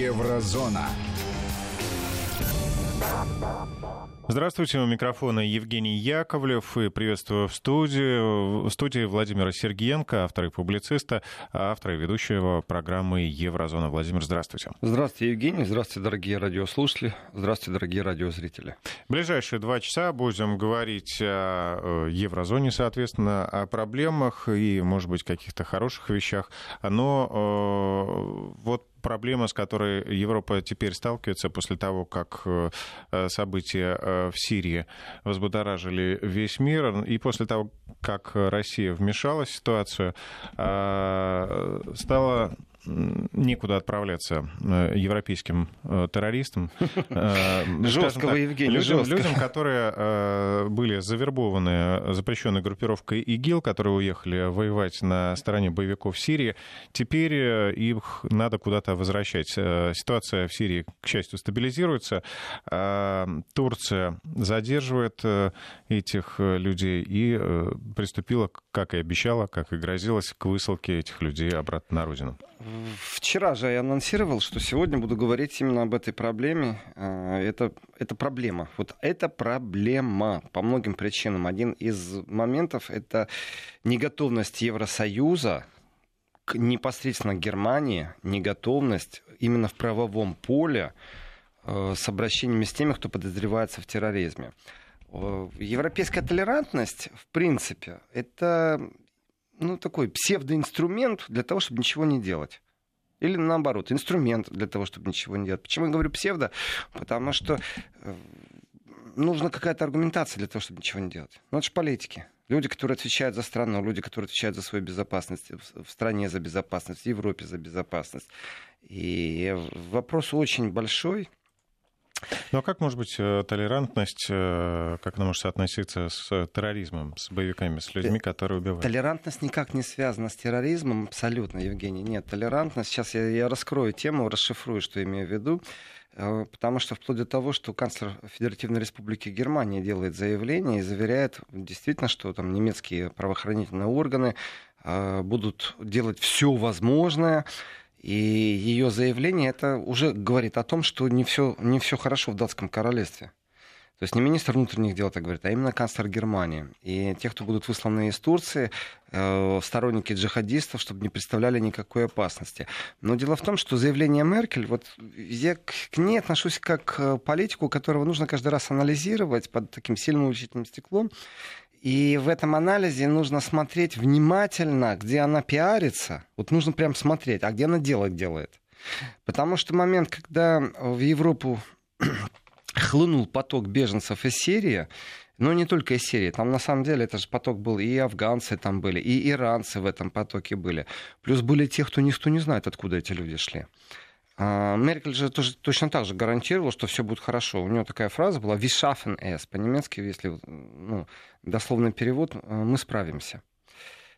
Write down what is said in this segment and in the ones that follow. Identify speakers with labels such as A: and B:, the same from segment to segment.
A: Еврозона.
B: Здравствуйте, у микрофона Евгений Яковлев и приветствую в студии, в студии Владимира Сергеенко, автора и публициста, автора и ведущего программы «Еврозона». Владимир, здравствуйте.
C: Здравствуйте, Евгений. Здравствуйте, дорогие радиослушатели. Здравствуйте, дорогие радиозрители.
B: В ближайшие два часа будем говорить о еврозоне, соответственно, о проблемах и, может быть, каких-то хороших вещах. Но э, вот проблема, с которой Европа теперь сталкивается после того, как э, события э, в Сирии взбудоражили весь мир, и после того, как Россия вмешалась в ситуацию, э, стало некуда отправляться э, европейским э, террористам.
C: Э, Жесткого, Евгений,
B: людям, людям, которые были завербованы запрещенной группировкой ИГИЛ, которые уехали воевать на стороне боевиков Сирии, теперь их надо куда-то возвращать. Ситуация в Сирии, к счастью, стабилизируется. Турция задерживает этих людей и приступила, как и обещала, как и грозилась, к высылке этих людей обратно на родину.
C: Вчера же я анонсировал, что сегодня буду говорить именно об этой проблеме. А, это, это проблема. Вот это проблема по многим причинам. Один из моментов — это неготовность Евросоюза к непосредственно Германии, неготовность именно в правовом поле э, с обращениями с теми, кто подозревается в терроризме. Европейская толерантность, в принципе, это ну, такой псевдоинструмент для того, чтобы ничего не делать. Или наоборот, инструмент для того, чтобы ничего не делать. Почему я говорю псевдо? Потому что э, нужна какая-то аргументация для того, чтобы ничего не делать. Ну, это же политики. Люди, которые отвечают за страну, люди, которые отвечают за свою безопасность, в стране за безопасность, в Европе за безопасность. И вопрос очень большой.
B: Ну а как может быть э, толерантность, э, как она может соотноситься с терроризмом, с боевиками, с людьми, э, которые убивают?
C: Толерантность никак не связана с терроризмом, абсолютно, Евгений. Нет, толерантность, сейчас я, я раскрою тему, расшифрую, что имею в виду. Потому что вплоть до того, что канцлер Федеративной Республики Германии делает заявление и заверяет действительно, что там немецкие правоохранительные органы будут делать все возможное, и ее заявление это уже говорит о том, что не все, не все хорошо в датском королевстве. То есть не министр внутренних дел так говорит, а именно канцлер Германии. И те, кто будут высланы из Турции, э, сторонники джихадистов, чтобы не представляли никакой опасности. Но дело в том, что заявление Меркель, вот я к ней отношусь как к политику, которого нужно каждый раз анализировать под таким сильным учительным стеклом. И в этом анализе нужно смотреть внимательно, где она пиарится. Вот нужно прям смотреть, а где она дело делает. Потому что момент, когда в Европу хлынул поток беженцев из Сирии, но не только из Сирии, там на самом деле это же поток был, и афганцы там были, и иранцы в этом потоке были. Плюс были те, кто никто не знает, откуда эти люди шли. А, Меркель же тоже, точно так же гарантировала, что все будет хорошо. У нее такая фраза была «Wir schaffen es». По-немецки, если ну, дословный перевод, э, «мы справимся».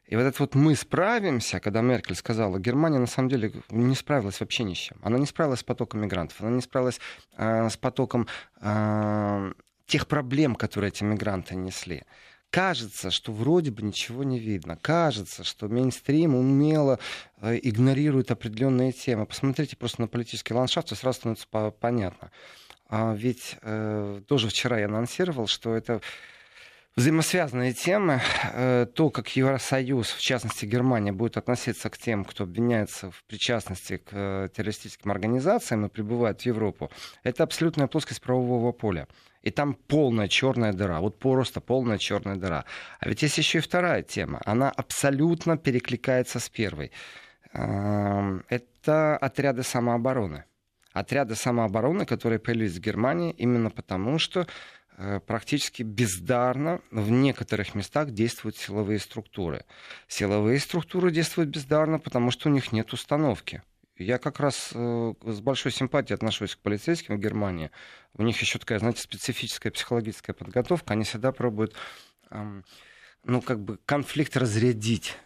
C: И вот это вот «мы справимся», когда Меркель сказала, Германия на самом деле не справилась вообще ни с чем. Она не справилась с потоком мигрантов, она не справилась э, с потоком э, тех проблем, которые эти мигранты несли кажется, что вроде бы ничего не видно. Кажется, что мейнстрим умело э, игнорирует определенные темы. Посмотрите просто на политический ландшафт, и сразу становится понятно. А ведь э, тоже вчера я анонсировал, что это взаимосвязанные темы. Э, то, как Евросоюз, в частности Германия, будет относиться к тем, кто обвиняется в причастности к э, террористическим организациям и прибывает в Европу, это абсолютная плоскость правового поля. И там полная черная дыра. Вот просто полная черная дыра. А ведь есть еще и вторая тема. Она абсолютно перекликается с первой. Эм, это отряды самообороны. Отряды самообороны, которые появились в Германии именно потому, что Э, практически бездарно в некоторых местах действуют силовые структуры. Силовые структуры действуют бездарно, потому что у них нет установки. Я как раз э, с большой симпатией отношусь к полицейским в Германии. У них еще такая, знаете, специфическая психологическая подготовка. Они всегда пробуют, эм, ну, как бы конфликт разрядить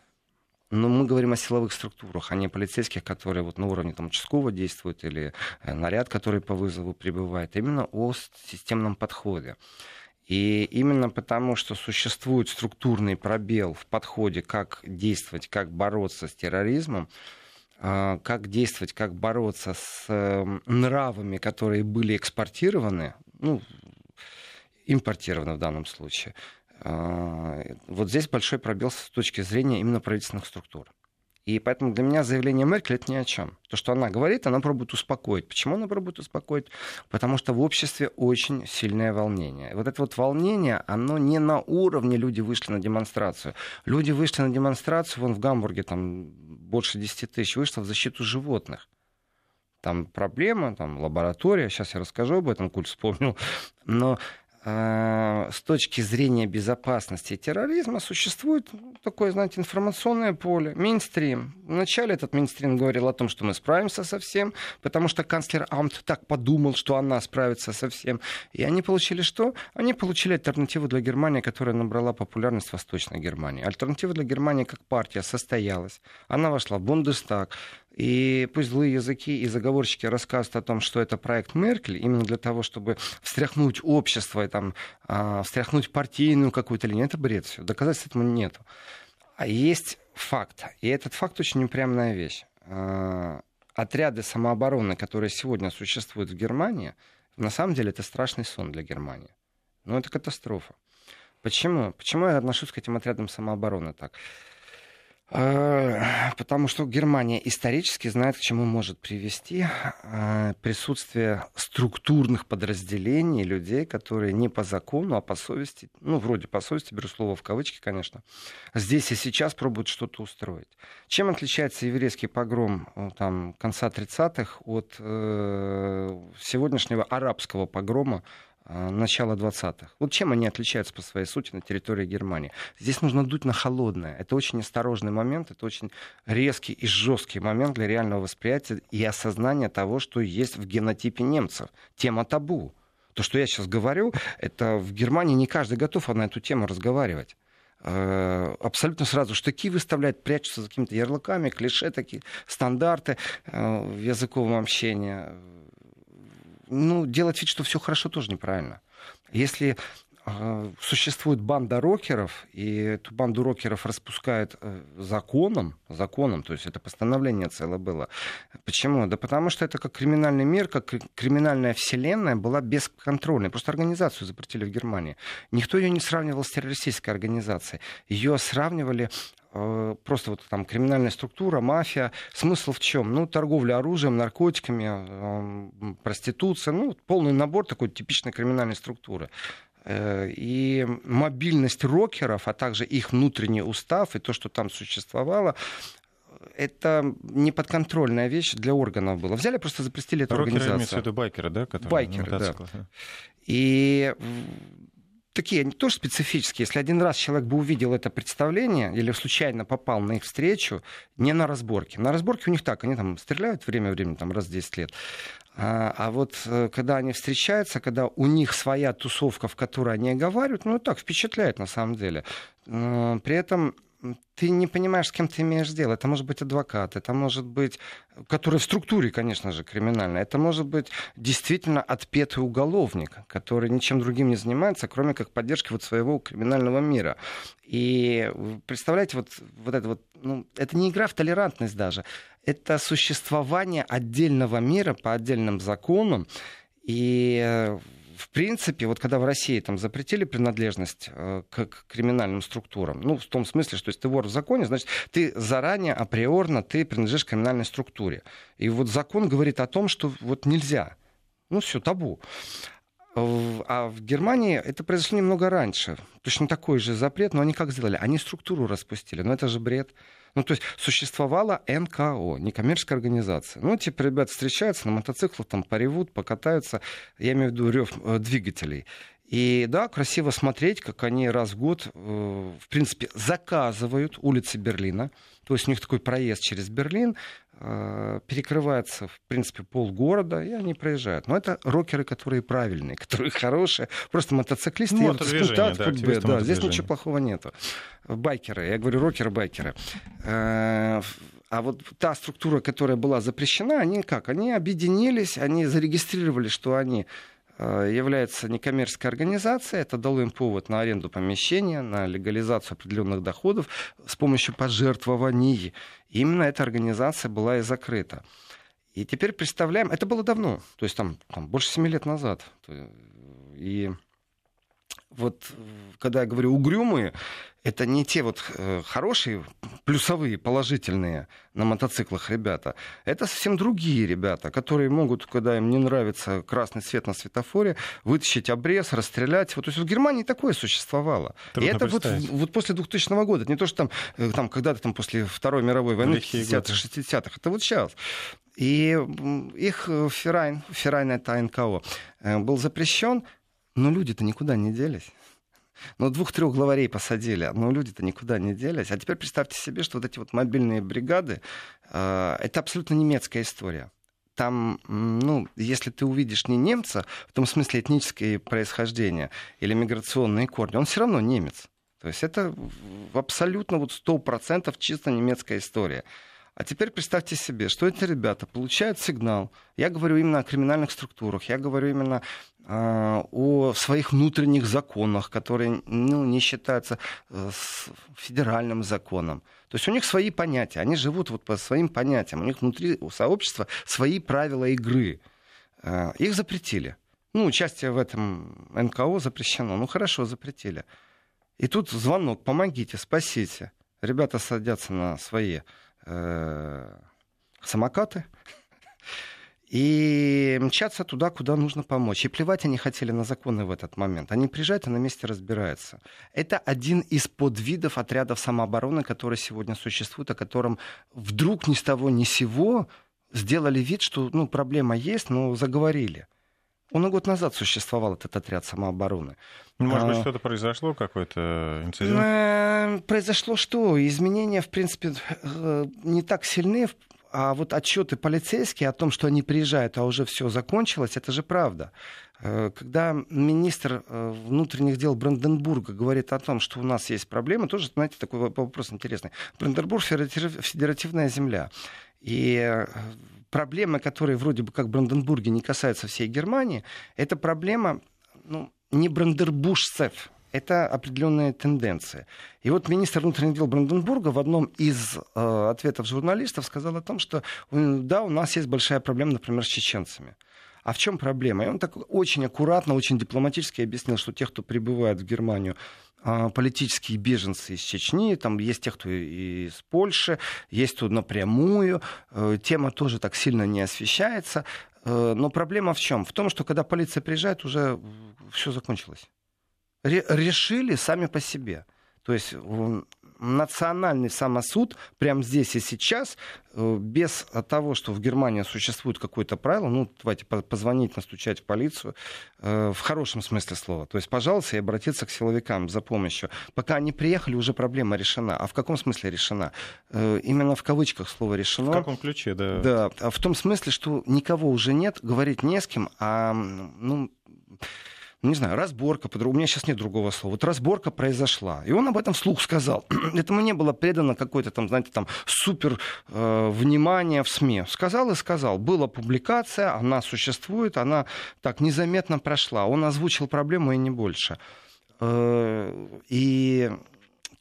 C: но мы говорим о силовых структурах, а не о полицейских, которые вот на уровне там, участкового действуют, или э, наряд, который по вызову прибывает. Именно о системном подходе. И именно потому, что существует структурный пробел в подходе, как действовать, как бороться с терроризмом, а, как действовать, как бороться с эм, нравами, которые были экспортированы, ну, импортированы в данном случае. А, вот здесь большой пробел с точки зрения именно правительственных структур. И поэтому для меня заявление Меркель это ни о чем. То, что она говорит, она пробует успокоить. Почему она пробует успокоить? Потому что в обществе очень сильное волнение. И вот это вот волнение, оно не на уровне люди вышли на демонстрацию. Люди вышли на демонстрацию, вон в Гамбурге там больше 10 тысяч вышло в защиту животных. Там проблема, там лаборатория, сейчас я расскажу об этом, Куль вспомнил. Но с точки зрения безопасности терроризма существует такое, знаете, информационное поле, мейнстрим. Вначале этот мейнстрим говорил о том, что мы справимся со всем, потому что канцлер Амт так подумал, что она справится со всем. И они получили что? Они получили альтернативу для Германии, которая набрала популярность в Восточной Германии. Альтернатива для Германии как партия состоялась. Она вошла в Бундестаг. И пусть злые языки и заговорщики рассказывают о том, что это проект Меркель, именно для того, чтобы встряхнуть общество, и, там, э, встряхнуть партийную какую-то линию, это бред все. Доказательств этому нету. А есть факт. И этот факт очень упрямная вещь. Э, отряды самообороны, которые сегодня существуют в Германии, на самом деле это страшный сон для Германии. Но это катастрофа. Почему? Почему я отношусь к этим отрядам самообороны так? Э, потому что Германия исторически знает, к чему может привести э, присутствие структурных подразделений людей, которые не по закону, а по совести, ну, вроде по совести, беру слово в кавычки, конечно, здесь и сейчас пробуют что-то устроить. Чем отличается еврейский погром э, там, конца 30-х от э, сегодняшнего арабского погрома начала 20-х. Вот чем они отличаются по своей сути на территории Германии? Здесь нужно дуть на холодное. Это очень осторожный момент, это очень резкий и жесткий момент для реального восприятия и осознания того, что есть в генотипе немцев. Тема табу. То, что я сейчас говорю, это в Германии не каждый готов на эту тему разговаривать э, абсолютно сразу штыки выставлять, прячутся за какими-то ярлыками, клише такие, стандарты э, в языковом общении ну, делать вид, что все хорошо, тоже неправильно. Если существует банда рокеров, и эту банду рокеров распускают э, законом, законом, то есть это постановление целое было. Почему? Да потому что это как криминальный мир, как криминальная вселенная была бесконтрольной. Просто организацию запретили в Германии. Никто ее не сравнивал с террористической организацией. Ее сравнивали Э, просто вот там криминальная структура, мафия. Смысл в чем? Ну, торговля оружием, наркотиками, проституция, ну, полный набор такой типичной криминальной структуры. Э, и мобильность рокеров, а также их внутренний устав и то, что там существовало, это неподконтрольная вещь для органов была. Взяли, просто запретили эту
B: Рокеры
C: организацию.
B: виду байкеры, да?
C: Которые байкеры, да. И такие, они тоже специфические. Если один раз человек бы увидел это представление или случайно попал на их встречу, не на разборке. На разборке у них так, они там стреляют время времени, там раз в 10 лет. А, а вот э, когда они встречаются, когда у них своя тусовка, в которой они говорят, ну так впечатляет на самом деле. При этом ты не понимаешь, с кем ты имеешь дело. Это может быть адвокат, это может быть, который в структуре, конечно же, криминальный. Это может быть действительно отпетый уголовник, который ничем другим не занимается, кроме как поддержки вот своего криминального мира. И представляете, вот, вот это вот, ну, это не игра в толерантность даже, это существование отдельного мира по отдельным законам, и э, в принципе, вот когда в России там запретили принадлежность э, к, криминальным структурам, ну, в том смысле, что если ты вор в законе, значит, ты заранее, априорно, ты принадлежишь к криминальной структуре. И вот закон говорит о том, что вот нельзя. Ну, все, табу. А в Германии это произошло немного раньше. Точно такой же запрет, но они как сделали? Они структуру распустили. Но это же бред. Ну, то есть существовала НКО, некоммерческая организация. Ну, типа, ребята встречаются на мотоциклах, там, поревут, покатаются. Я имею в виду рев э, двигателей. И да, красиво смотреть, как они раз в год, э, в принципе, заказывают улицы Берлина. То есть у них такой проезд через Берлин, э, перекрывается, в принципе, полгорода, и они проезжают. Но это рокеры, которые правильные, которые хорошие. Просто мотоциклисты едут с пункта да, Б. Да, здесь ничего плохого нету. Байкеры, я говорю рокеры-байкеры. Э, а вот та структура, которая была запрещена, они как? Они объединились, они зарегистрировали, что они является некоммерческой организацией. Это дало им повод на аренду помещения, на легализацию определенных доходов с помощью пожертвований. Именно эта организация была и закрыта. И теперь представляем, это было давно, то есть там, там больше семи лет назад. И вот когда я говорю угрюмые, это не те вот э, хорошие, плюсовые, положительные на мотоциклах ребята. Это совсем другие ребята, которые могут, когда им не нравится красный свет на светофоре, вытащить обрез, расстрелять. Вот, то есть в Германии такое существовало. Трудно И это вот, вот после 2000 года. Это не то, что там, э, там когда-то там после Второй мировой войны, 50-х, 60-х. Это вот сейчас. И их э, Феррайн, Феррайн это НКО, был запрещен, но люди-то никуда не делись. Ну, двух-трех главарей посадили, но люди-то никуда не делись. А теперь представьте себе, что вот эти вот мобильные бригады, э, это абсолютно немецкая история там, ну, если ты увидишь не немца, в том смысле этническое происхождение или миграционные корни, он все равно немец. То есть это абсолютно вот сто процентов чисто немецкая история. А теперь представьте себе, что эти ребята получают сигнал. Я говорю именно о криминальных структурах, я говорю именно о своих внутренних законах, которые ну, не считаются э, федеральным законом. То есть у них свои понятия, они живут вот по своим понятиям, у них внутри у сообщества свои правила игры. Э, их запретили. Ну, участие в этом НКО запрещено. Ну, хорошо, запретили. И тут звонок, помогите, спасите. Ребята садятся на свои Э, самокаты и мчаться туда, куда нужно помочь. И плевать они хотели на законы в этот момент. Они приезжают и на месте разбираются. Это один из подвидов отрядов самообороны, который сегодня существует, о котором вдруг ни с того ни с сего сделали вид, что ну, проблема есть, но заговорили. Он и год назад существовал, этот отряд самообороны.
B: Может быть, а, что-то произошло, какой-то инцидент?
C: Э, произошло что? Изменения, в принципе, э, не так сильны, а вот отчеты полицейские о том, что они приезжают, а уже все закончилось, это же правда. Э, когда министр внутренних дел Бранденбурга говорит о том, что у нас есть проблемы, тоже, знаете, такой вопрос интересный. Бранденбург — федеративная земля. И проблемы, которые вроде бы как в Бранденбурге не касаются всей Германии, это проблема ну, не брандербуржцев, это определенная тенденция. И вот министр внутренних дел Бранденбурга в одном из э, ответов журналистов сказал о том, что да, у нас есть большая проблема, например, с чеченцами. А в чем проблема? И он так очень аккуратно, очень дипломатически объяснил, что те, кто прибывает в Германию, а, политические беженцы из Чечни, там есть те, кто из Польши, есть тут напрямую. Э, тема тоже так сильно не освещается. Э, но проблема в чем? В том, что когда полиция приезжает, уже все закончилось. Решили сами по себе. То есть национальный самосуд прямо здесь и сейчас, э, без того, что в Германии существует какое-то правило, ну, давайте позвонить, настучать в полицию, э, в хорошем смысле слова. То есть, пожалуйста, и обратиться к силовикам за помощью. Пока они приехали, уже проблема решена. А в каком смысле решена? Э, именно в кавычках слово решено. В
B: каком ключе, да?
C: Да, а в том смысле, что никого уже нет, говорить не с кем, а, ну, не знаю, разборка, у меня сейчас нет другого слова, вот разборка произошла, и он об этом вслух сказал. Этому не было предано какое-то там, знаете, там супер э, внимание в СМИ. Сказал и сказал. Была публикация, она существует, она так незаметно прошла. Он озвучил проблему и не больше. Э, и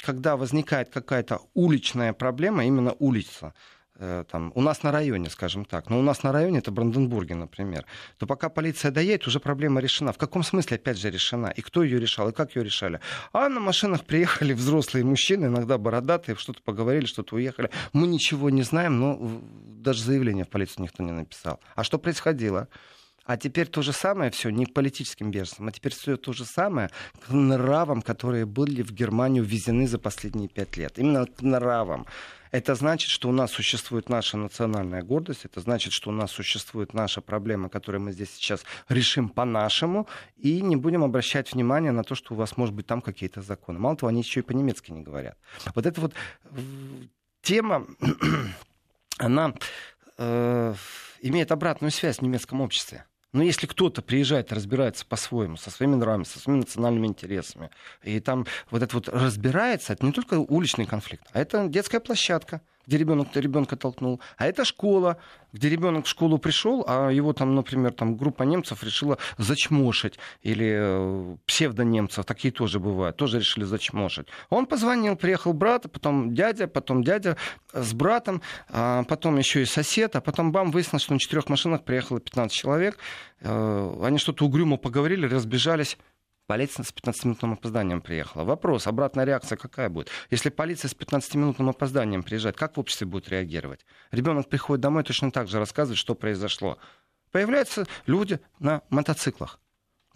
C: когда возникает какая-то уличная проблема, именно улица, там, у нас на районе, скажем так, но у нас на районе, это Бранденбурге, например, то пока полиция доедет, уже проблема решена. В каком смысле, опять же, решена? И кто ее решал, и как ее решали? А на машинах приехали взрослые мужчины, иногда бородатые, что-то поговорили, что-то уехали. Мы ничего не знаем, но даже заявление в полицию никто не написал. А что происходило? А теперь то же самое все не к политическим беженцам, а теперь все то же самое к нравам, которые были в Германию ввезены за последние пять лет. Именно к нравам. Это значит, что у нас существует наша национальная гордость, это значит, что у нас существует наша проблема, которую мы здесь сейчас решим по-нашему, и не будем обращать внимание на то, что у вас, может быть, там какие-то законы. Мало того, они еще и по-немецки не говорят. Вот эта вот тема, она э, имеет обратную связь в немецком обществе. Но если кто-то приезжает и разбирается по-своему, со своими нравами, со своими национальными интересами, и там вот это вот разбирается, это не только уличный конфликт, а это детская площадка. Где ребенок ребенка толкнул, а это школа, где ребенок в школу пришел, а его там, например, там группа немцев решила зачмошить, или э, псевдонемцев, такие тоже бывают, тоже решили зачмошить. Он позвонил, приехал брат, потом дядя, потом дядя с братом, а потом еще и сосед, а потом бам, выяснилось, что на четырех машинах приехало 15 человек, э, они что-то угрюмо поговорили, разбежались. Полиция с 15-минутным опозданием приехала. Вопрос, обратная реакция какая будет? Если полиция с 15-минутным опозданием приезжает, как в обществе будет реагировать? Ребенок приходит домой точно так же рассказывает, что произошло. Появляются люди на мотоциклах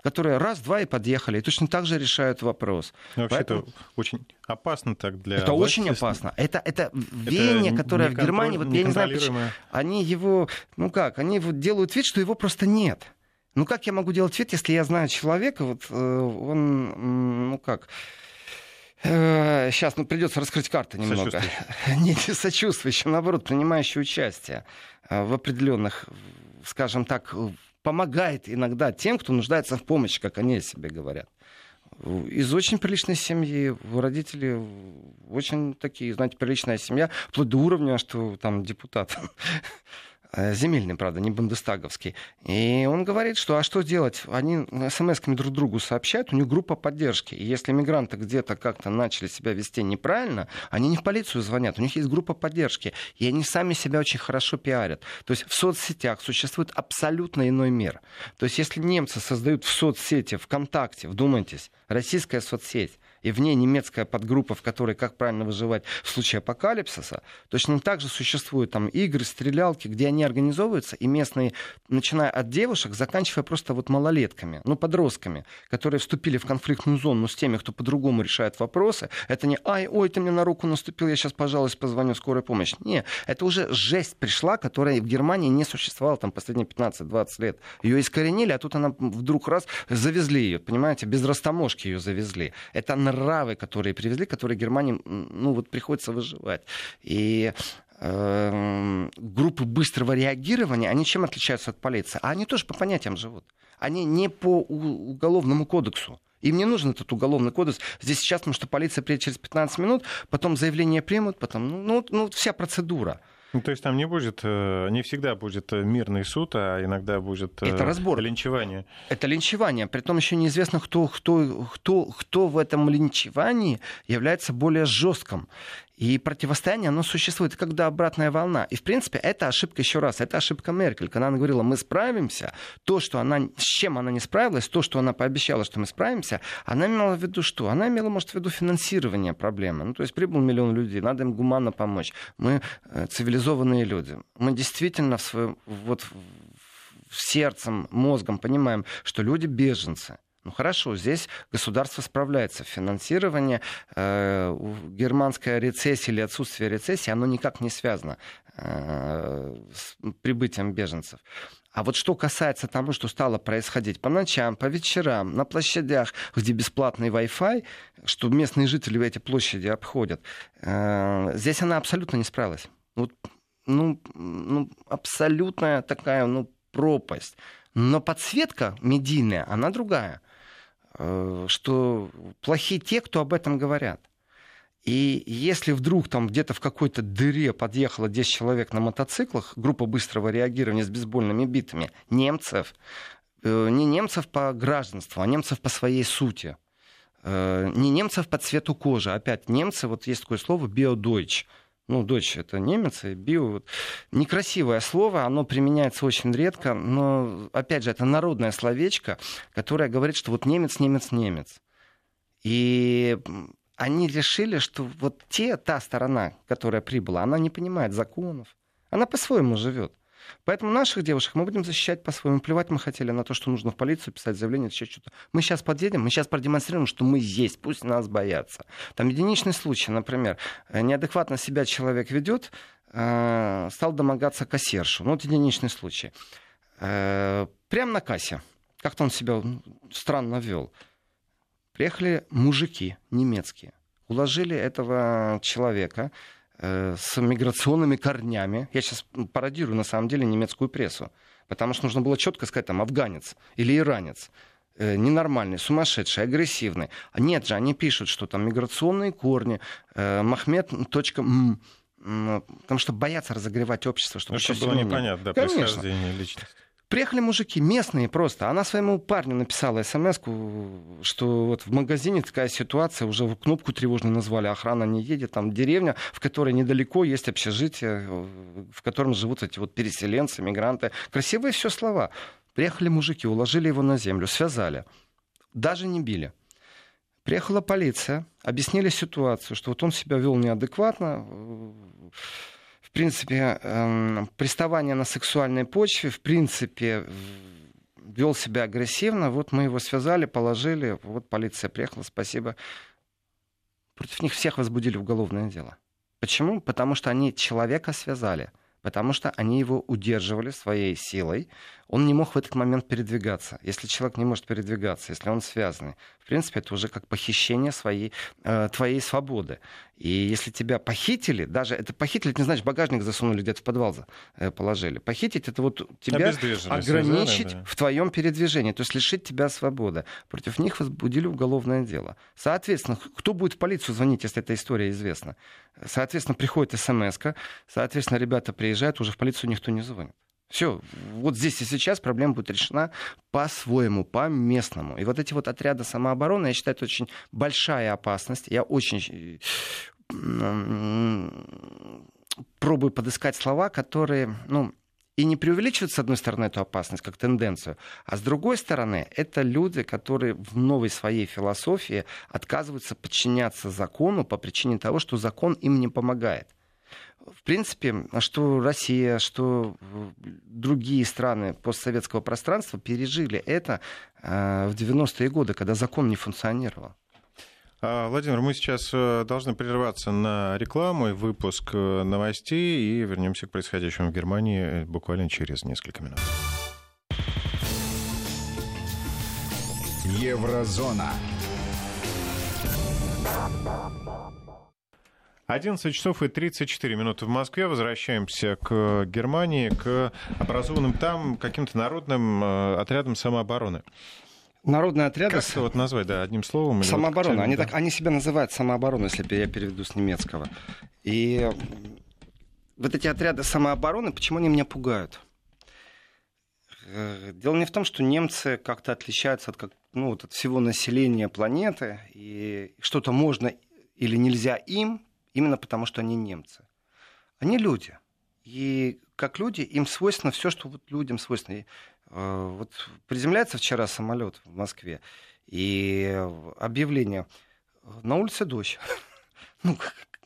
C: которые раз-два и подъехали, и точно так же решают вопрос.
B: Но вообще Поэтому... это очень опасно так для
C: Это власти. очень опасно. Это, это веяние, это которое в Германии, вот я не знаю, почему, они его, ну как, они вот делают вид, что его просто нет. Ну как я могу делать вид, если я знаю человека, вот э, он, ну как, Сейчас, э, ну, придется раскрыть карты немного. Не сочувствующий, наоборот, принимающий участие э, в определенных, скажем так, помогает иногда тем, кто нуждается в помощи, как они о себе говорят. Из очень приличной семьи, родители очень такие, знаете, приличная семья, вплоть до уровня, что там депутат земельный, правда, не бундестаговский. И он говорит, что а что делать? Они смс-ками друг другу сообщают, у них группа поддержки. И если мигранты где-то как-то начали себя вести неправильно, они не в полицию звонят, у них есть группа поддержки. И они сами себя очень хорошо пиарят. То есть в соцсетях существует абсолютно иной мир. То есть если немцы создают в соцсети, ВКонтакте, вдумайтесь, российская соцсеть, и в ней немецкая подгруппа, в которой как правильно выживать в случае апокалипсиса, точно так же существуют там игры, стрелялки, где они организовываются, и местные, начиная от девушек, заканчивая просто вот малолетками, ну, подростками, которые вступили в конфликтную зону с теми, кто по-другому решает вопросы. Это не «Ай, ой, ты мне на руку наступил, я сейчас, пожалуйста, позвоню скорой помощи». Не, это уже жесть пришла, которая в Германии не существовала там последние 15-20 лет. Ее искоренили, а тут она вдруг раз завезли ее, понимаете, без растаможки ее завезли. Это нравы, которые привезли, которые Германии, ну, вот приходится выживать. И эм, группы быстрого реагирования, они чем отличаются от полиции? А они тоже по понятиям живут. Они не по уголовному кодексу. Им не нужен этот уголовный кодекс. Здесь сейчас, потому что полиция приедет через 15 минут, потом заявление примут, потом, ну, ну, ну вся процедура.
B: Ну, то есть там не будет, э, не всегда будет э, мирный суд, а иногда будет
C: это разбор.
B: линчевание.
C: Это линчевание. Притом еще неизвестно, кто, кто, кто, кто в этом линчевании является более жестким. И противостояние, оно существует, когда обратная волна. И, в принципе, это ошибка, еще раз, это ошибка Меркель. Когда она говорила, мы справимся, то, что она, с чем она не справилась, то, что она пообещала, что мы справимся, она имела в виду что? Она имела, может, в виду финансирование проблемы. Ну, то есть прибыл миллион людей, надо им гуманно помочь. Мы э, цивилизованные люди. Мы действительно в своем, вот, в сердцем, мозгом понимаем, что люди беженцы. Ну хорошо, здесь государство справляется. Финансирование, э, германская рецессия или отсутствие рецессии, оно никак не связано э, с прибытием беженцев. А вот что касается того, что стало происходить по ночам, по вечерам, на площадях, где бесплатный Wi-Fi, что местные жители эти площади обходят, э, здесь она абсолютно не справилась. Вот, ну, ну, абсолютная такая ну, пропасть. Но подсветка медийная, она другая. Э, что плохие те, кто об этом говорят. И если вдруг там где-то в какой-то дыре подъехало 10 человек на мотоциклах, группа быстрого реагирования с бейсбольными битами, немцев, э, не немцев по гражданству, а немцев по своей сути, э, не немцев по цвету кожи, опять немцы, вот есть такое слово биодойч, ну, дочь это немец, и био... Некрасивое слово, оно применяется очень редко, но, опять же, это народное словечко, которое говорит, что вот немец, немец, немец. И они решили, что вот те, та сторона, которая прибыла, она не понимает законов. Она по-своему живет. Поэтому наших девушек мы будем защищать по-своему. Плевать мы хотели на то, что нужно в полицию писать заявление, еще что-то. Мы сейчас подъедем, мы сейчас продемонстрируем, что мы есть, пусть нас боятся. Там единичный случай, например, э, неадекватно себя человек ведет, э, стал домогаться кассиршу. Ну, вот единичный случай. Э, прямо на кассе. Как-то он себя странно вел. Приехали мужики немецкие. Уложили этого человека с миграционными корнями. Я сейчас пародирую, на самом деле, немецкую прессу. Потому что нужно было четко сказать, там, афганец или иранец э, ненормальный, сумасшедший, агрессивный. А нет же, они пишут, что там миграционные корни, э, Махмед.м, потому что боятся разогревать общество, чтобы
B: ну, было непонятно, да, Конечно. происхождение личности.
C: Приехали мужики, местные просто. Она своему парню написала смс что вот в магазине такая ситуация, уже кнопку тревожную назвали, охрана не едет, там деревня, в которой недалеко есть общежитие, в котором живут эти вот переселенцы, мигранты. Красивые все слова. Приехали мужики, уложили его на землю, связали. Даже не били. Приехала полиция, объяснили ситуацию, что вот он себя вел неадекватно, в принципе, э, приставание на сексуальной почве, в принципе, вел себя агрессивно. Вот мы его связали, положили, вот полиция приехала, спасибо. Против них всех возбудили уголовное дело. Почему? Потому что они человека связали потому что они его удерживали своей силой. Он не мог в этот момент передвигаться. Если человек не может передвигаться, если он связанный, в принципе, это уже как похищение своей, э, твоей свободы. И если тебя похитили, даже это похитили, это не значит, багажник засунули где-то в подвал э, положили. Похитить это вот тебя ограничить да. в твоем передвижении, то есть лишить тебя свободы. Против них возбудили уголовное дело. Соответственно, кто будет в полицию звонить, если эта история известна? Соответственно, приходит смс соответственно, ребята приезжают, уже в полицию никто не звонит. Все, вот здесь и сейчас проблема будет решена по-своему, по-местному. И вот эти вот отряды самообороны, я считаю, это очень большая опасность. Я очень пробую подыскать слова, которые, ну, и не преувеличивают, с одной стороны, эту опасность как тенденцию, а с другой стороны, это люди, которые в новой своей философии отказываются подчиняться закону по причине того, что закон им не помогает. В принципе, что Россия, что другие страны постсоветского пространства пережили это э, в 90-е годы, когда закон не функционировал.
B: А, Владимир, мы сейчас э, должны прерваться на рекламу и выпуск э, новостей и вернемся к происходящему в Германии э, буквально через несколько минут.
A: Еврозона.
B: 11 часов и 34 минуты в Москве. Возвращаемся к Германии, к образованным там каким-то народным отрядам самообороны.
C: Народные отряды...
B: Как это вот назвать, да, одним словом?
C: Самооборона. Вот, они, да. так, они себя называют самообороной, если я переведу с немецкого. И вот эти отряды самообороны, почему они меня пугают? Э, дело не в том, что немцы как-то отличаются от, как, ну, вот от всего населения планеты, и что-то можно или нельзя им, именно потому что они немцы. Они люди. И как люди, им свойственно все, что вот людям свойственно. Э, вот приземляется вчера самолет в Москве, и объявление на улице дождь. Ну,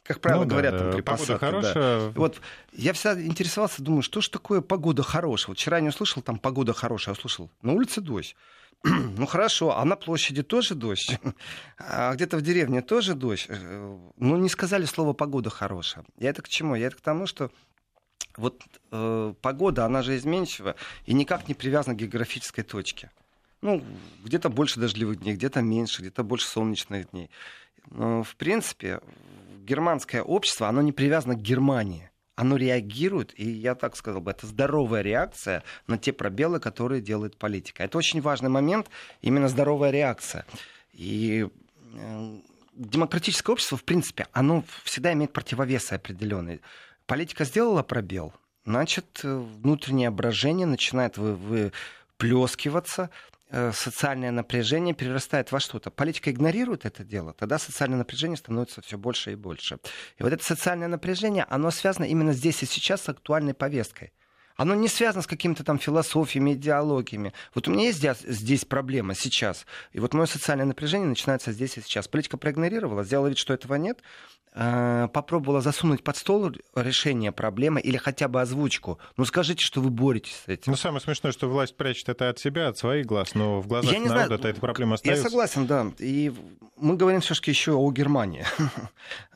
C: как правило, ну, говорят, да, там, при
B: погода хорошая.
C: Да. Вот я всегда интересовался, думаю, что ж такое погода хорошая? Вот вчера не услышал, там погода хорошая, я услышал, на улице дождь. ну хорошо, а на площади тоже дождь, а где-то в деревне тоже дождь. Э, ну не сказали слово погода хорошая. Я это к чему? Я это к тому, что вот э, погода, она же изменчива и никак не привязана к географической точке. Ну, где-то больше дождливых дней, где-то меньше, где-то больше солнечных дней. Но, в принципе, германское общество, оно не привязано к Германии. Оно реагирует, и я так сказал бы, это здоровая реакция на те пробелы, которые делает политика. Это очень важный момент, именно здоровая реакция. И э, демократическое общество, в принципе, оно всегда имеет противовесы определенные. Политика сделала пробел, значит, внутреннее брожение начинает вы, выплескиваться, э, социальное напряжение перерастает во что-то. Политика игнорирует это дело, тогда социальное напряжение становится все больше и больше. И вот это социальное напряжение, оно связано именно здесь и сейчас с актуальной повесткой. Оно не связано с какими-то там философиями, идеологиями. Вот у меня есть здесь, проблема сейчас. И вот мое социальное напряжение начинается здесь и сейчас. Политика проигнорировала, сделала вид, что этого нет. Э, попробовала засунуть под стол решение проблемы или хотя бы озвучку. Ну скажите, что вы боретесь с этим.
B: Ну самое смешное, что власть прячет это от себя, от своих глаз, но в глазах народа знаю, эта проблема остается.
C: Я согласен, да. И мы говорим все-таки еще о Германии.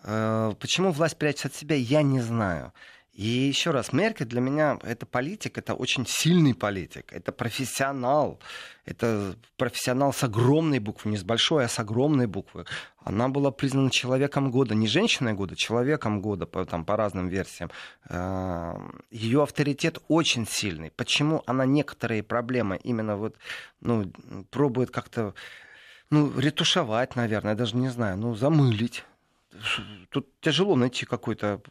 C: Э, почему власть прячет от себя, я не знаю. И еще раз, Меркель для меня это политик, это очень сильный политик, это профессионал, это профессионал с огромной буквы, не с большой, а с огромной буквы. Она была признана человеком года, не женщиной года, человеком года, по, там, по разным версиям. А, Ее авторитет очень сильный. Почему она некоторые проблемы именно вот, ну, пробует как-то ну, ретушевать, наверное, я даже не знаю, ну, замылить. Тут тяжело найти какой-то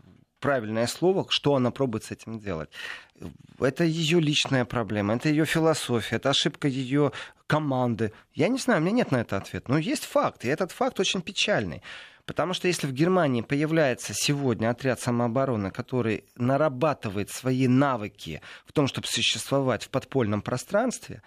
C: правильное слово, что она пробует с этим делать. Это ее личная проблема, это ее философия, это ошибка ее команды. Я не знаю, у меня нет на это ответа. Но есть факт, и этот факт очень печальный. Потому что если в Германии появляется сегодня отряд самообороны, который нарабатывает свои навыки в том, чтобы существовать в подпольном пространстве,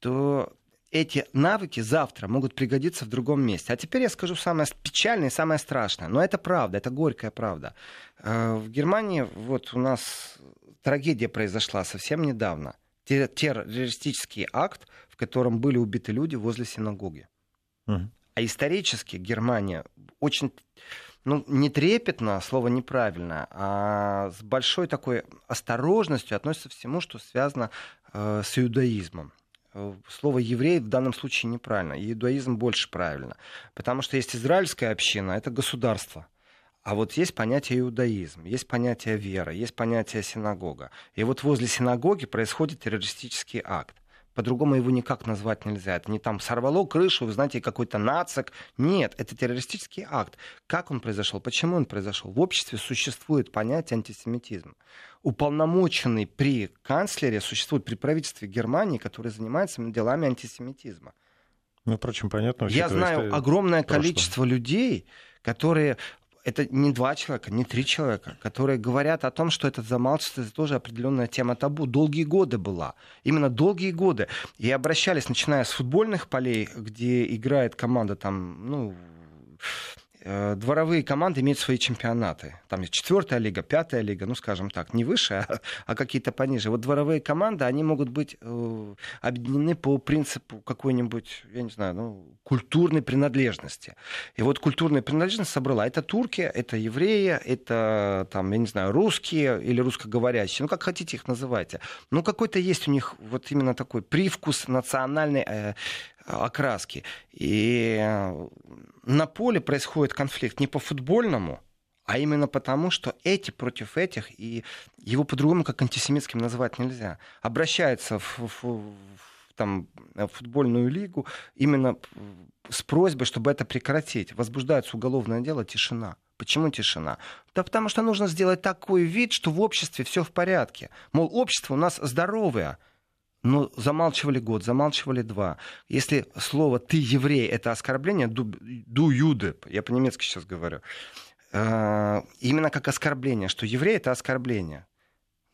C: то эти навыки завтра могут пригодиться в другом месте. А теперь я скажу самое печальное и самое страшное. Но это правда, это горькая правда. Э, в Германии вот у нас трагедия произошла совсем недавно. Террористический акт, в котором были убиты люди возле синагоги. Угу. А исторически Германия очень ну, не трепетно, слово неправильно, а с большой такой осторожностью относится к всему, что связано э, с иудаизмом. Э, слово еврей в данном случае неправильно, иудаизм больше правильно. Потому что есть израильская община, это государство. А вот есть понятие иудаизм, есть понятие вера, есть понятие синагога. И вот возле синагоги происходит террористический акт. По-другому его никак назвать нельзя. Это не там сорвало крышу, вы знаете, какой-то нацик. Нет, это террористический акт. Как он произошел? Почему он произошел? В обществе существует понятие антисемитизма. Уполномоченный при канцлере существует при правительстве Германии, который занимается делами антисемитизма.
B: Ну, впрочем, понятно.
C: Я знаю огромное количество людей, которые это не два человека, не три человека, которые говорят о том, что это замалчивается, это тоже определенная тема табу. Долгие годы была. Именно долгие годы. И обращались, начиная с футбольных полей, где играет команда там, ну, дворовые команды имеют свои чемпионаты. Там есть четвертая лига, пятая лига, ну, скажем так, не выше, а, а какие-то пониже. Вот дворовые команды, они могут быть э, объединены по принципу какой-нибудь, я не знаю, ну, культурной принадлежности. И вот культурная принадлежность собрала. Это турки, это евреи, это, там, я не знаю, русские или русскоговорящие, ну, как хотите их называйте. Ну, какой-то есть у них вот именно такой привкус национальной э, окраски. И э, на поле происходит конфликт не по футбольному, а именно потому, что эти против этих, и его по-другому как антисемитским называть нельзя, обращаются в, в, в там, футбольную лигу именно с просьбой, чтобы это прекратить. Возбуждается уголовное дело, тишина. Почему тишина? Да потому что нужно сделать такой вид, что в обществе все в порядке. Мол, общество у нас здоровое. Но замалчивали год, замалчивали два. Если слово «ты еврей» — это оскорбление, «ду, ду юде», я по-немецки сейчас говорю, э, именно как оскорбление, что еврей — это оскорбление.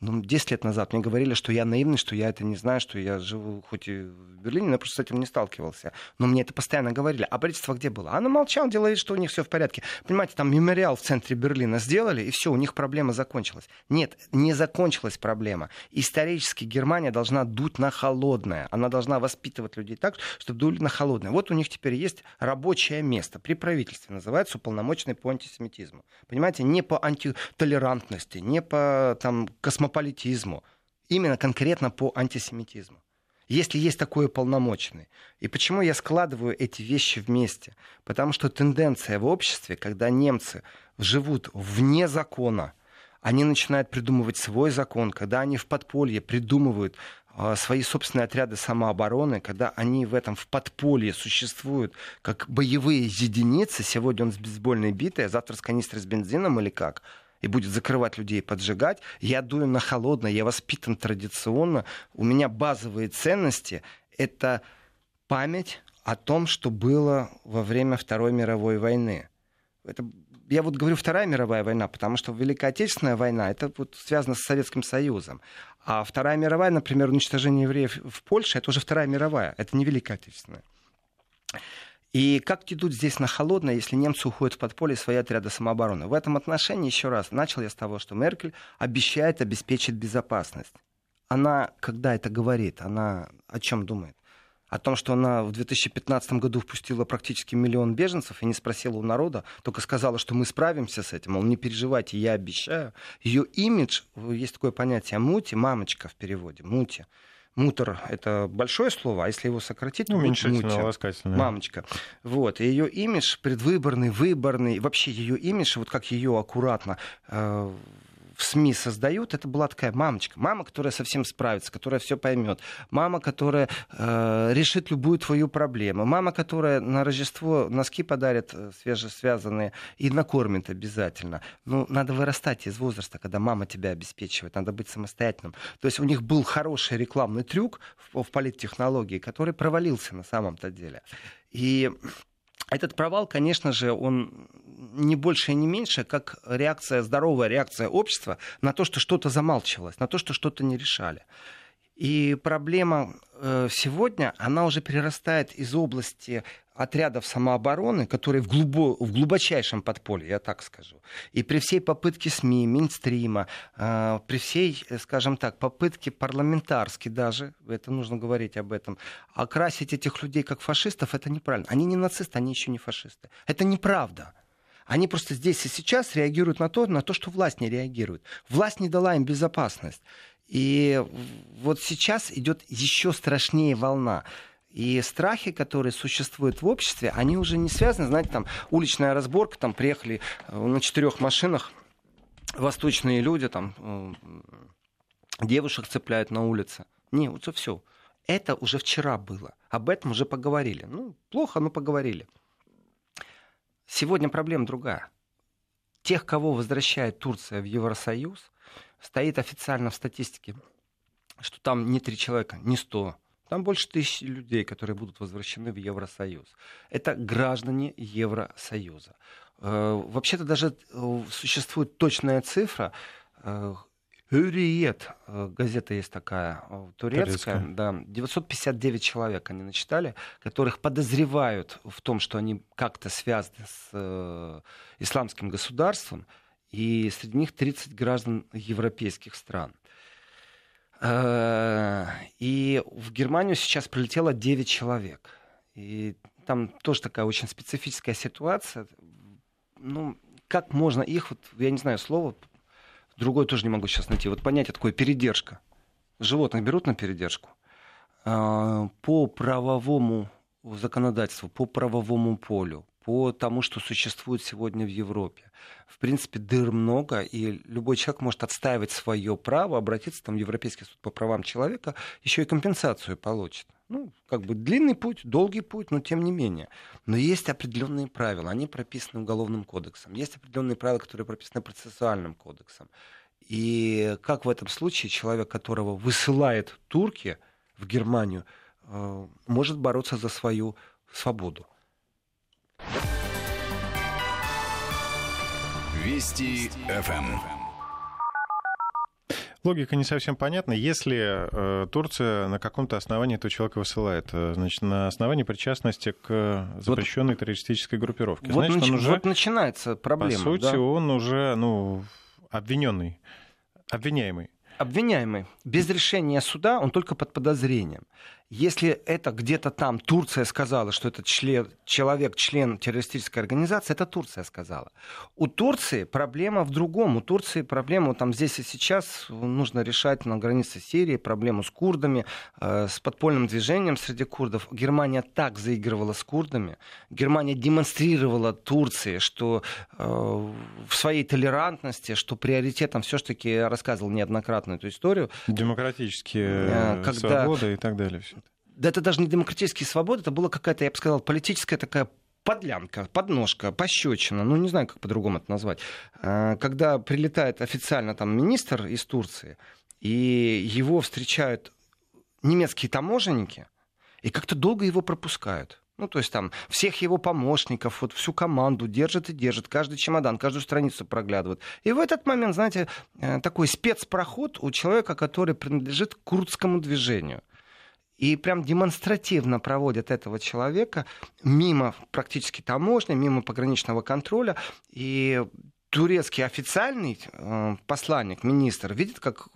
C: Ну, 10 лет назад мне говорили, что я наивный, что я это не знаю, что я живу хоть и в Берлине, но просто с этим не сталкивался. Но мне это постоянно говорили. А правительство где было? Оно молчало, делает, что у них все в порядке. Понимаете, там мемориал в центре Берлина сделали, и все, у них проблема закончилась. Нет, не закончилась проблема. Исторически Германия должна дуть на холодное. Она должна воспитывать людей так, чтобы дули на холодное. Вот у них теперь есть рабочее место при правительстве, называется уполномоченный по антисемитизму. Понимаете, не по антитолерантности, не по там, космополитизму, космополитизму, именно конкретно по антисемитизму. Если есть такое полномочный. И почему я складываю эти вещи вместе? Потому что тенденция в обществе, когда немцы живут вне закона, они начинают придумывать свой закон, когда они в подполье придумывают э, свои собственные отряды самообороны, когда они в этом в подполье существуют как боевые единицы, сегодня он с бейсбольной битой, а завтра с канистрой с бензином или как – и будет закрывать людей, поджигать. Я дую на холодное, я воспитан традиционно. У меня базовые ценности — это память о том, что было во время Второй мировой войны. Это, я вот говорю Вторая мировая война, потому что Великая Отечественная война это вот связано с Советским Союзом. А Вторая мировая, например, уничтожение евреев в Польше, это уже Вторая мировая, это не Великая Отечественная. И как идут здесь на холодное, если немцы уходят в подполье свои отряды самообороны? В этом отношении, еще раз, начал я с того, что Меркель обещает обеспечить безопасность. Она, когда это говорит, она о чем думает? О том, что она в 2015 году впустила практически миллион беженцев и не спросила у народа, только сказала, что мы справимся с этим, мол, не переживайте, я обещаю. Ее имидж, есть такое понятие мути, мамочка в переводе, мути Мутор — это большое слово, а если его сократить,
B: то уменьшительно, ласкательное.
C: Мамочка. Вот. И ее имидж предвыборный, выборный, вообще ее имидж, вот как ее аккуратно э, в СМИ создают, это была такая мамочка. Мама, которая совсем справится, которая все поймет. Мама, которая э, решит любую твою проблему. Мама, которая на Рождество носки подарит э, свежесвязанные и накормит обязательно. Ну, надо вырастать из возраста, когда мама тебя обеспечивает. Надо быть самостоятельным. То есть у них был хороший рекламный трюк в, в политтехнологии, который провалился на самом-то деле. И этот провал, конечно же, он не больше и не меньше, как реакция, здоровая реакция общества на то, что что-то замалчивалось, на то, что что-то не решали. И проблема э, сегодня, она уже перерастает из области отрядов самообороны, которые в, глубо, в глубочайшем подполье, я так скажу. И при всей попытке СМИ, Минстрима, э, при всей, скажем так, попытке парламентарски даже, это нужно говорить об этом, окрасить этих людей как фашистов, это неправильно. Они не нацисты, они еще не фашисты. Это неправда. Они просто здесь и сейчас реагируют на то, на то, что власть не реагирует. Власть не дала им безопасность. И вот сейчас идет еще страшнее волна. И страхи, которые существуют в обществе, они уже не связаны, знаете, там уличная разборка, там приехали э, на четырех машинах восточные люди, там э, девушек цепляют на улице. Не, вот все. Это уже вчера было. Об этом уже поговорили. Ну, плохо, но поговорили. Сегодня проблема другая. Тех, кого возвращает Турция в Евросоюз, стоит официально в статистике, что там не три человека, не сто, там больше тысячи людей, которые будут возвращены в Евросоюз. Это граждане Евросоюза. Э, вообще-то даже э, существует точная цифра. Юриет, э, газета есть такая, турецкая, турецкая, да, 959 человек они начитали, которых подозревают в том, что они как-то связаны с э, исламским государством, и среди них 30 граждан европейских стран. Э, и в Германию сейчас прилетело 9 человек. И там тоже такая очень специфическая ситуация. Ну, как можно их, вот, я не знаю слово, другое тоже не могу сейчас найти. Вот понятие такое передержка. Животных берут на передержку. Э, по правовому законодательству, по правовому полю, по тому, что существует сегодня в Европе. В принципе, дыр много, и любой человек может отстаивать свое право, обратиться там, в Европейский суд по правам человека, еще и компенсацию получит. Ну, как бы длинный путь, долгий путь, но тем не менее. Но есть определенные правила, они прописаны Уголовным кодексом. Есть определенные правила, которые прописаны процессуальным кодексом. И как в этом случае человек, которого высылает турки в Германию, э, может бороться за свою свободу.
B: Вести ФМ. Логика не совсем понятна. Если э, Турция на каком-то основании этого человека высылает, э, значит, на основании причастности к запрещенной вот, террористической группировке.
C: Вот, значит, нач... он уже, вот начинается проблема.
B: По сути, да? он уже ну, обвиненный, обвиняемый.
C: Обвиняемый. Без решения суда он только под подозрением. Если это где-то там Турция сказала, что этот член, человек член террористической организации, это Турция сказала. У Турции проблема в другом. У Турции проблема там здесь и сейчас нужно решать на границе Сирии проблему с курдами, э, с подпольным движением среди курдов. Германия так заигрывала с курдами. Германия демонстрировала Турции, что э, в своей толерантности, что приоритетом все-таки я рассказывал неоднократно эту историю.
B: Демократические э, когда... свободы и так далее
C: да это даже не демократические свободы, это была какая-то, я бы сказал, политическая такая подлянка, подножка, пощечина, ну не знаю, как по-другому это назвать. А, когда прилетает официально там министр из Турции, и его встречают немецкие таможенники, и как-то долго его пропускают. Ну, то есть там всех его помощников, вот всю команду держит и держит, каждый чемодан, каждую страницу проглядывает. И в этот момент, знаете, э, такой спецпроход у человека, который принадлежит к курдскому движению – и прям демонстративно проводят этого человека мимо практически таможни, мимо пограничного контроля. И турецкий официальный э, посланник, министр, видит, как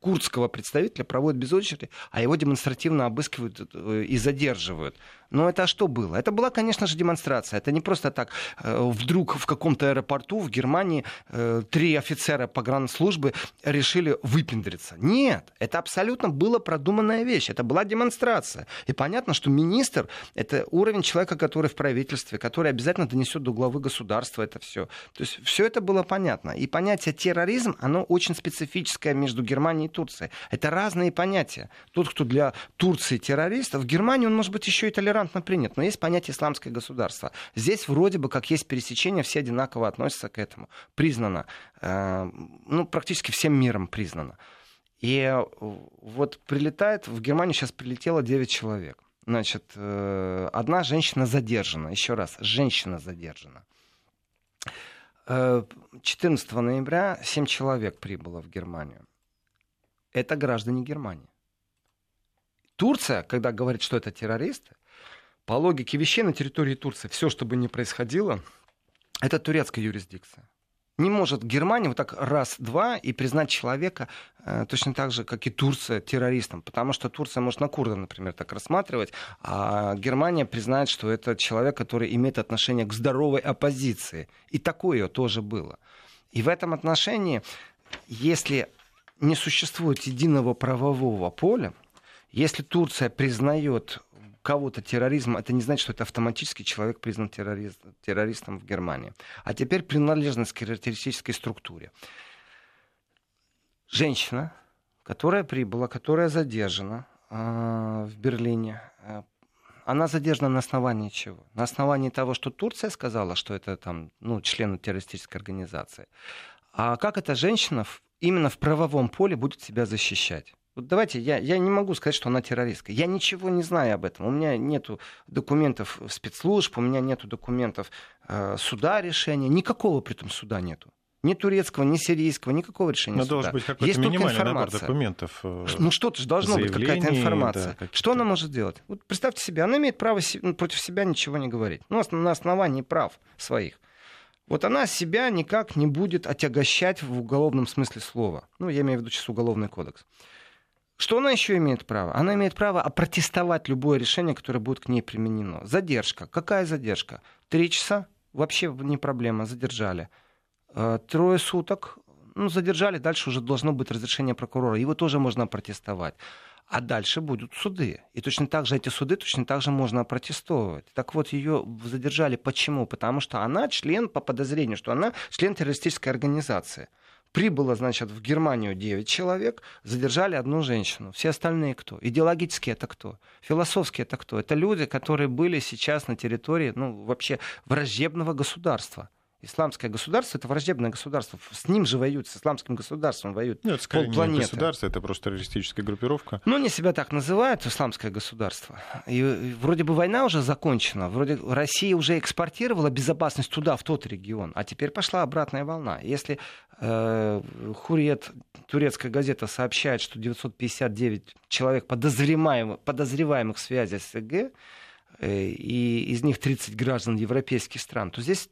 C: курдского представителя проводят без очереди, а его демонстративно обыскивают э, и задерживают. Но это что было? Это была, конечно же, демонстрация. Это не просто так. Э, вдруг в каком-то аэропорту в Германии э, три офицера погранслужбы решили выпендриться. Нет, это абсолютно была продуманная вещь. Это была демонстрация. И понятно, что министр — это уровень человека, который в правительстве, который обязательно донесет до главы государства это все. То есть все это было понятно. И понятие терроризм, оно очень специфическое между Германией и Турцией. Это разные понятия. Тот, кто для Турции террорист, в Германии он может быть еще и толерантный толерантно принят, но есть понятие исламское государство. Здесь вроде бы как есть пересечение, все одинаково относятся к этому. Признано, э, ну, практически всем миром признано. И э, вот прилетает, в Германию сейчас прилетело 9 человек. Значит, э, одна женщина задержана, еще раз, женщина задержана. 14 ноября 7 человек прибыло в Германию. Это граждане Германии. Турция, когда говорит, что это террористы, по логике вещей на территории Турции все, что бы ни происходило, это турецкая юрисдикция. Не может Германия вот так раз-два и признать человека э, точно так же, как и Турция, террористом. Потому что Турция может на курда, например, так рассматривать, а Германия признает, что это человек, который имеет отношение к здоровой оппозиции. И такое тоже было. И в этом отношении, если не существует единого правового поля, если Турция признает кого-то терроризм, это не значит, что это автоматически человек признан террорист, террористом в Германии. А теперь принадлежность к террористической структуре. Женщина, которая прибыла, которая задержана э, в Берлине, э, она задержана на основании чего? На основании того, что Турция сказала, что это там, ну, члены террористической организации. А как эта женщина именно в правовом поле будет себя защищать? Вот давайте, я, я не могу сказать, что она террористка. Я ничего не знаю об этом. У меня нет документов спецслужб, у меня нет документов э, суда решения. Никакого при этом суда нету. Ни турецкого, ни сирийского, никакого решения
B: Но
C: суда.
B: должен быть какой-то
C: Есть
B: минимальный набор документов.
C: Э, ну что-то же должно быть, какая-то информация. Да, что она может делать? Вот представьте себе, она имеет право ну, против себя ничего не говорить. Ну, на основании прав своих. Вот она себя никак не будет отягощать в уголовном смысле слова. Ну, я имею в виду сейчас уголовный кодекс. Что она еще имеет право? Она имеет право опротестовать любое решение, которое будет к ней применено. Задержка. Какая задержка? Три часа? Вообще не проблема, задержали. Э, трое суток? Ну, задержали, дальше уже должно быть разрешение прокурора. Его тоже можно опротестовать. А дальше будут суды. И точно так же эти суды точно так же можно опротестовывать. Так вот, ее задержали. Почему? Потому что она член по подозрению, что она член террористической организации. Прибыло, значит, в Германию 9 человек, задержали одну женщину. Все остальные кто? Идеологически это кто? Философски это кто? Это люди, которые были сейчас на территории, ну, вообще враждебного государства. Исламское государство это враждебное государство. С ним же воюют, с исламским государством воюют.
B: Нет, это полпланеты. не государство, это просто террористическая группировка.
C: Ну, они себя так называют, исламское государство. И, и вроде бы война уже закончена, вроде Россия уже экспортировала безопасность туда, в тот регион, а теперь пошла обратная волна. Если э, Хурет, турецкая газета, сообщает, что 959 человек подозреваемых, подозреваемых в связи с ЭГ, э, и из них 30 граждан европейских стран, то здесь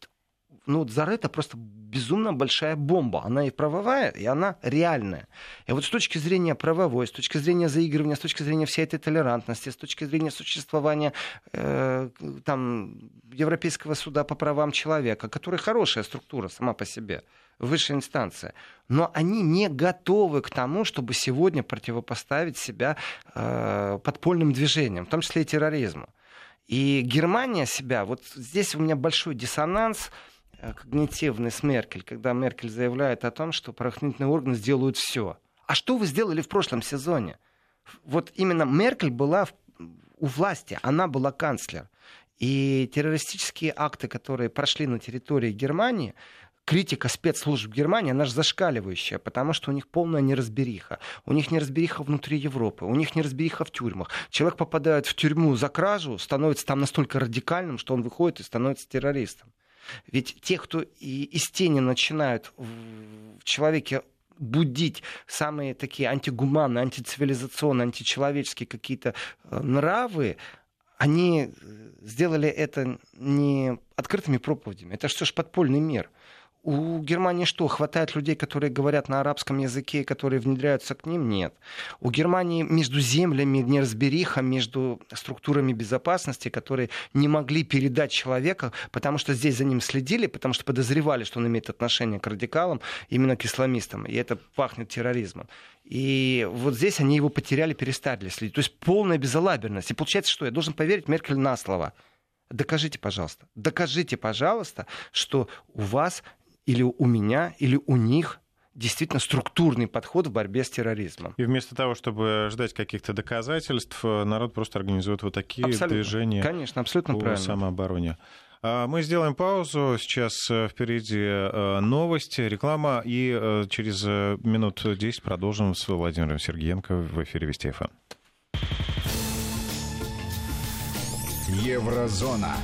C: ну, Зара это просто безумно большая бомба. Она и правовая, и она реальная. И вот с точки зрения правовой, с точки зрения заигрывания, с точки зрения всей этой толерантности, с точки зрения существования э, там, Европейского суда по правам человека, который хорошая структура сама по себе, высшая инстанция, но они не готовы к тому, чтобы сегодня противопоставить себя э, подпольным движениям, в том числе и терроризму. И Германия себя, вот здесь у меня большой диссонанс, когнитивный с Меркель, когда Меркель заявляет о том, что правоохранительные органы сделают все. А что вы сделали в прошлом сезоне? Вот именно Меркель была у власти, она была канцлер. И террористические акты, которые прошли на территории Германии, критика спецслужб Германии, она же зашкаливающая, потому что у них полная неразбериха. У них неразбериха внутри Европы, у них неразбериха в тюрьмах. Человек попадает в тюрьму за кражу, становится там настолько радикальным, что он выходит и становится террористом. Ведь те, кто и из тени начинают в человеке будить самые такие антигуманные, антицивилизационные, античеловеческие какие-то э, нравы, они э, сделали это не открытыми проповедями. Это что ж подпольный мир. У Германии что, хватает людей, которые говорят на арабском языке, которые внедряются к ним? Нет. У Германии между землями неразбериха, между структурами безопасности, которые не могли передать человека, потому что здесь за ним следили, потому что подозревали, что он имеет отношение к радикалам, именно к исламистам. И это пахнет терроризмом. И вот здесь они его потеряли, перестали следить. То есть полная безалаберность. И получается, что я должен поверить Меркель на слово. Докажите, пожалуйста, докажите, пожалуйста, что у вас или у меня, или у них действительно структурный подход в борьбе с терроризмом.
B: И вместо того, чтобы ждать каких-то доказательств, народ просто организует вот такие абсолютно. движения
C: Конечно, абсолютно
B: по
C: правильно.
B: самообороне. А, мы сделаем паузу. Сейчас э, впереди э, новости, реклама, и э, через минут 10 продолжим с Владимиром Сергеенко в эфире Вести ФМ.
A: Еврозона.